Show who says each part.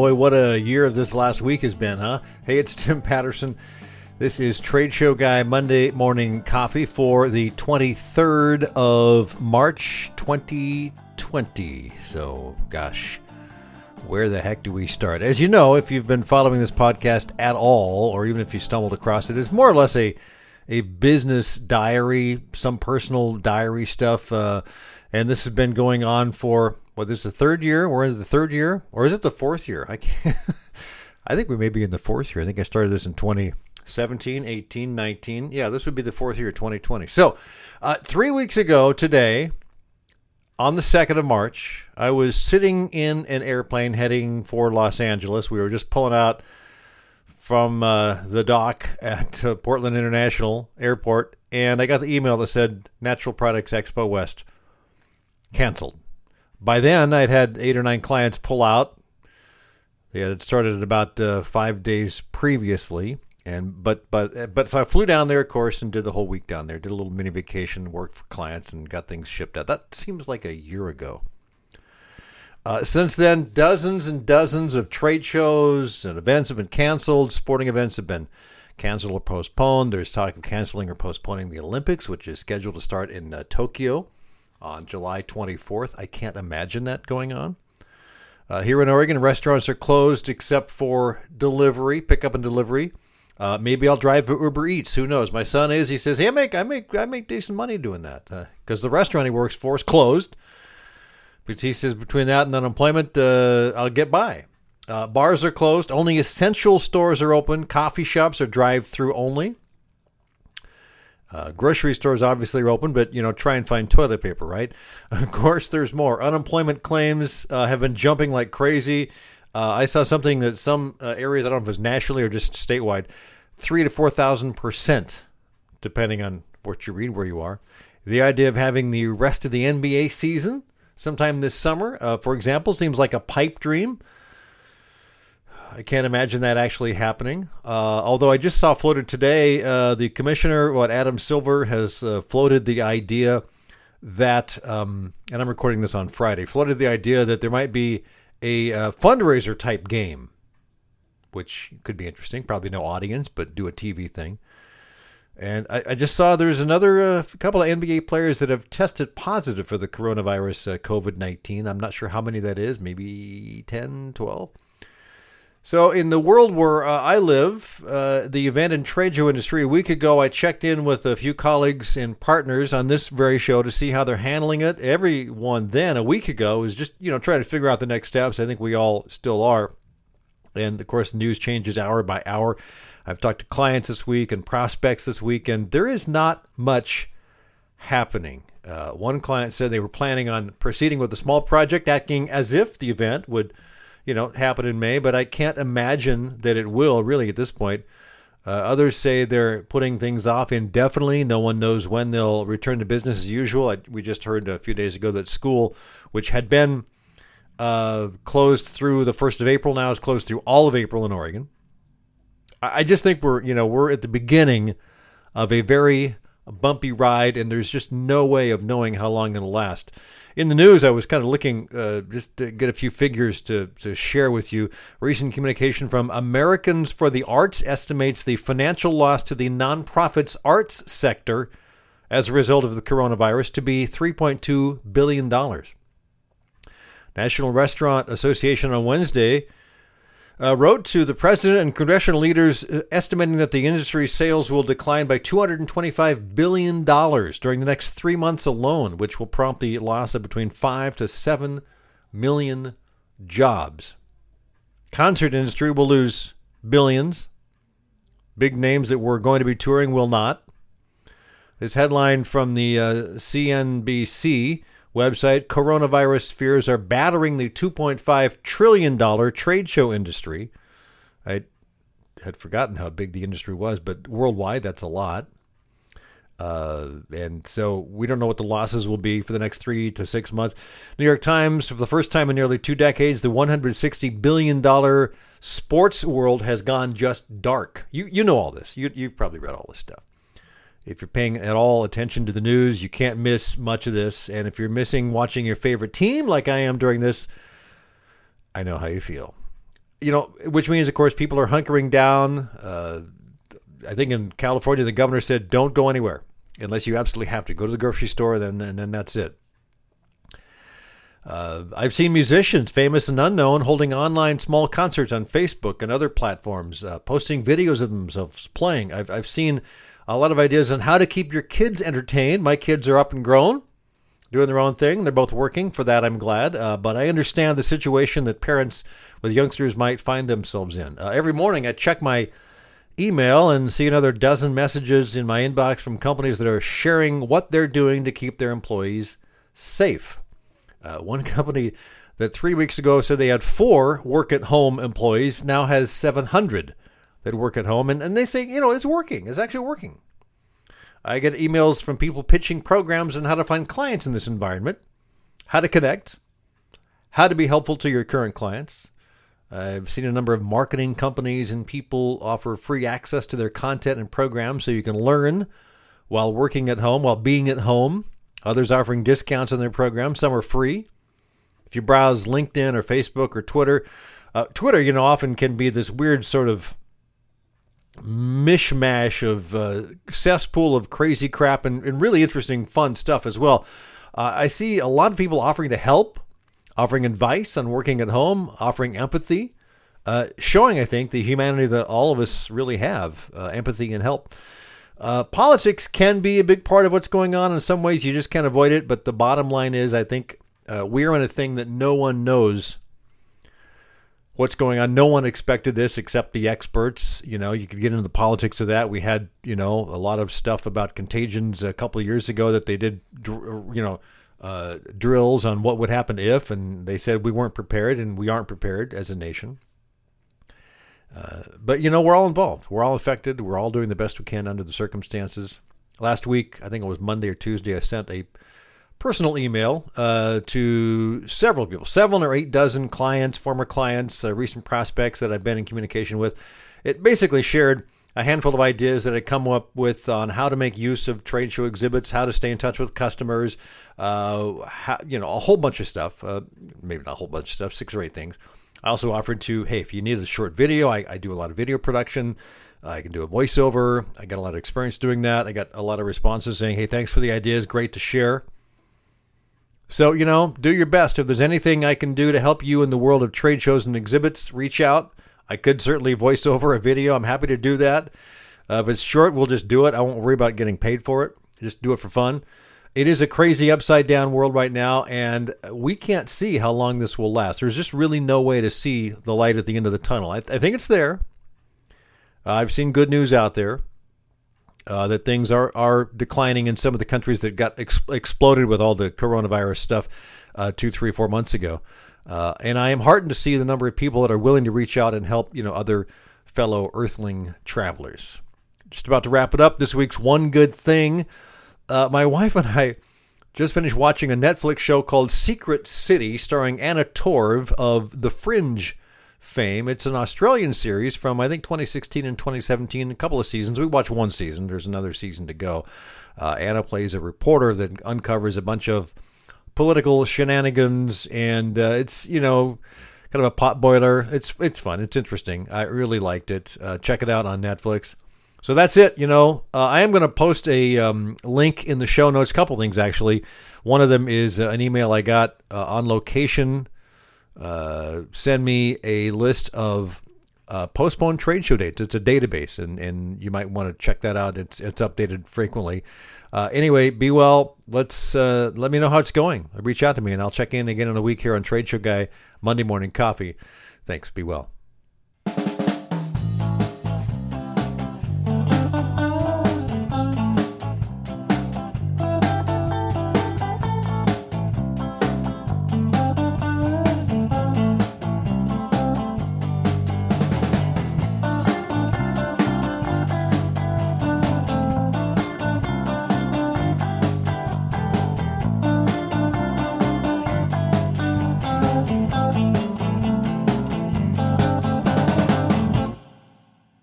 Speaker 1: boy, what a year of this last week has been, huh? Hey, it's Tim Patterson. This is Trade Show Guy Monday Morning Coffee for the 23rd of March 2020. So, gosh, where the heck do we start? As you know, if you've been following this podcast at all, or even if you stumbled across it, it's more or less a a business diary, some personal diary stuff. Uh, and this has been going on for what? This is the third year. We're in the third year, or is it the fourth year? I can't. I think we may be in the fourth year. I think I started this in 2017, 18, 19. Yeah, this would be the fourth year, 2020. So, uh, three weeks ago today, on the 2nd of March, I was sitting in an airplane heading for Los Angeles. We were just pulling out from uh, the dock at uh, Portland International Airport, and I got the email that said Natural Products Expo West canceled. By then, I'd had eight or nine clients pull out. They had started about uh, five days previously, and but but but so I flew down there, of course, and did the whole week down there. Did a little mini vacation, worked for clients, and got things shipped out. That seems like a year ago. Uh, since then, dozens and dozens of trade shows and events have been canceled. Sporting events have been canceled or postponed. There's talk of canceling or postponing the Olympics, which is scheduled to start in uh, Tokyo on July 24th. I can't imagine that going on. Uh, here in Oregon, restaurants are closed except for delivery, pickup and delivery. Uh, maybe I'll drive Uber Eats. Who knows? My son is. He says, "Hey, I make, I make, I make decent money doing that because uh, the restaurant he works for is closed." But he says, between that and unemployment, uh, I'll get by. Uh, bars are closed. Only essential stores are open. Coffee shops are drive-through only. Uh, grocery stores obviously are open, but you know, try and find toilet paper, right? Of course, there's more. Unemployment claims uh, have been jumping like crazy. Uh, I saw something that some uh, areas, I don't know if it's nationally or just statewide, three to four thousand percent, depending on what you read, where you are. The idea of having the rest of the NBA season sometime this summer, uh, for example, seems like a pipe dream. I can't imagine that actually happening. Uh, although I just saw floated today, uh, the commissioner, what Adam Silver, has uh, floated the idea that, um, and I'm recording this on Friday, floated the idea that there might be a uh, fundraiser type game, which could be interesting. Probably no audience, but do a TV thing. And I, I just saw there's another uh, couple of NBA players that have tested positive for the coronavirus uh, COVID 19. I'm not sure how many that is, maybe 10, 12. So, in the world where uh, I live, uh, the event and trade show industry, a week ago, I checked in with a few colleagues and partners on this very show to see how they're handling it. Everyone then, a week ago, was just, you know, trying to figure out the next steps. I think we all still are. And of course, the news changes hour by hour. I've talked to clients this week and prospects this week, and there is not much happening. Uh, one client said they were planning on proceeding with a small project, acting as if the event would you know, happen in May, but I can't imagine that it will really at this point. Uh, others say they're putting things off indefinitely. No one knows when they'll return to business as usual. I, we just heard a few days ago that school, which had been uh, closed through the first of April, now is closed through all of April in Oregon. I, I just think we're, you know, we're at the beginning of a very bumpy ride, and there's just no way of knowing how long it'll last in the news, I was kind of looking uh, just to get a few figures to, to share with you. Recent communication from Americans for the Arts estimates the financial loss to the nonprofits arts sector as a result of the coronavirus to be $3.2 billion. National Restaurant Association on Wednesday uh, wrote to the president and congressional leaders uh, estimating that the industry's sales will decline by $225 billion during the next three months alone, which will prompt the loss of between 5 to 7 million jobs. Concert industry will lose billions. Big names that were going to be touring will not. This headline from the uh, CNBC website coronavirus fears are battering the $2.5 trillion trade show industry. I had forgotten how big the industry was, but worldwide, that's a lot. Uh, and so we don't know what the losses will be for the next three to six months. New York Times, for the first time in nearly two decades, the $160 billion sports world has gone just dark. You, you know all this. You, you've probably read all this stuff. If you're paying at all attention to the news, you can't miss much of this. And if you're missing watching your favorite team like I am during this, I know how you feel. you know, which means, of course, people are hunkering down. Uh, I think in California, the governor said, "Don't go anywhere unless you absolutely have to. Go to the grocery store, then and then that's it." Uh, I've seen musicians, famous and unknown, holding online small concerts on Facebook and other platforms, uh, posting videos of themselves playing. I've, I've seen a lot of ideas on how to keep your kids entertained. My kids are up and grown, doing their own thing. They're both working. For that, I'm glad. Uh, but I understand the situation that parents with youngsters might find themselves in. Uh, every morning, I check my email and see another dozen messages in my inbox from companies that are sharing what they're doing to keep their employees safe. Uh, one company that three weeks ago said they had four work at home employees now has 700 that work at home. And, and they say, you know, it's working. It's actually working. I get emails from people pitching programs on how to find clients in this environment, how to connect, how to be helpful to your current clients. I've seen a number of marketing companies and people offer free access to their content and programs so you can learn while working at home, while being at home. Others offering discounts on their programs. Some are free. If you browse LinkedIn or Facebook or Twitter, uh, Twitter, you know, often can be this weird sort of mishmash of uh, cesspool of crazy crap and, and, really interesting, fun stuff as well. Uh, I see a lot of people offering to help, offering advice on working at home, offering empathy, uh, showing, I think, the humanity that all of us really have uh, empathy and help. Uh, politics can be a big part of what's going on. In some ways, you just can't avoid it. But the bottom line is, I think uh, we're in a thing that no one knows what's going on. No one expected this except the experts. You know, you could get into the politics of that. We had, you know, a lot of stuff about contagions a couple of years ago that they did, you know, uh, drills on what would happen if, and they said we weren't prepared, and we aren't prepared as a nation. Uh, but you know, we're all involved. We're all affected. We're all doing the best we can under the circumstances. Last week, I think it was Monday or Tuesday, I sent a personal email uh, to several people, seven or eight dozen clients, former clients, uh, recent prospects that I've been in communication with. It basically shared a handful of ideas that I come up with on how to make use of trade show exhibits, how to stay in touch with customers, uh, how, you know, a whole bunch of stuff. Uh, maybe not a whole bunch of stuff, six or eight things. I also offered to, hey, if you need a short video, I, I do a lot of video production. I can do a voiceover. I got a lot of experience doing that. I got a lot of responses saying, hey, thanks for the ideas. Great to share. So, you know, do your best. If there's anything I can do to help you in the world of trade shows and exhibits, reach out. I could certainly voice over a video. I'm happy to do that. Uh, if it's short, we'll just do it. I won't worry about getting paid for it. Just do it for fun. It is a crazy upside down world right now, and we can't see how long this will last. There's just really no way to see the light at the end of the tunnel. I, th- I think it's there. Uh, I've seen good news out there uh, that things are, are declining in some of the countries that got ex- exploded with all the coronavirus stuff uh, two, three, four months ago. Uh, and I am heartened to see the number of people that are willing to reach out and help, you know, other fellow Earthling travelers. Just about to wrap it up. This week's one good thing uh, my wife and I just finished watching a Netflix show called Secret City, starring Anna Torv of The Fringe fame. It's an Australian series from I think 2016 and 2017, a couple of seasons. We watched one season. There's another season to go. Uh, Anna plays a reporter that uncovers a bunch of political shenanigans, and uh, it's you know kind of a potboiler. It's it's fun. It's interesting. I really liked it. Uh, check it out on Netflix. So that's it. You know, uh, I am going to post a um, link in the show notes. A couple things actually. One of them is uh, an email I got uh, on location. Uh, send me a list of uh, postponed trade show dates. It's a database, and, and you might want to check that out. It's it's updated frequently. Uh, anyway, be well. Let's uh, let me know how it's going. Reach out to me, and I'll check in again in a week here on Trade Show Guy Monday Morning Coffee. Thanks. Be well.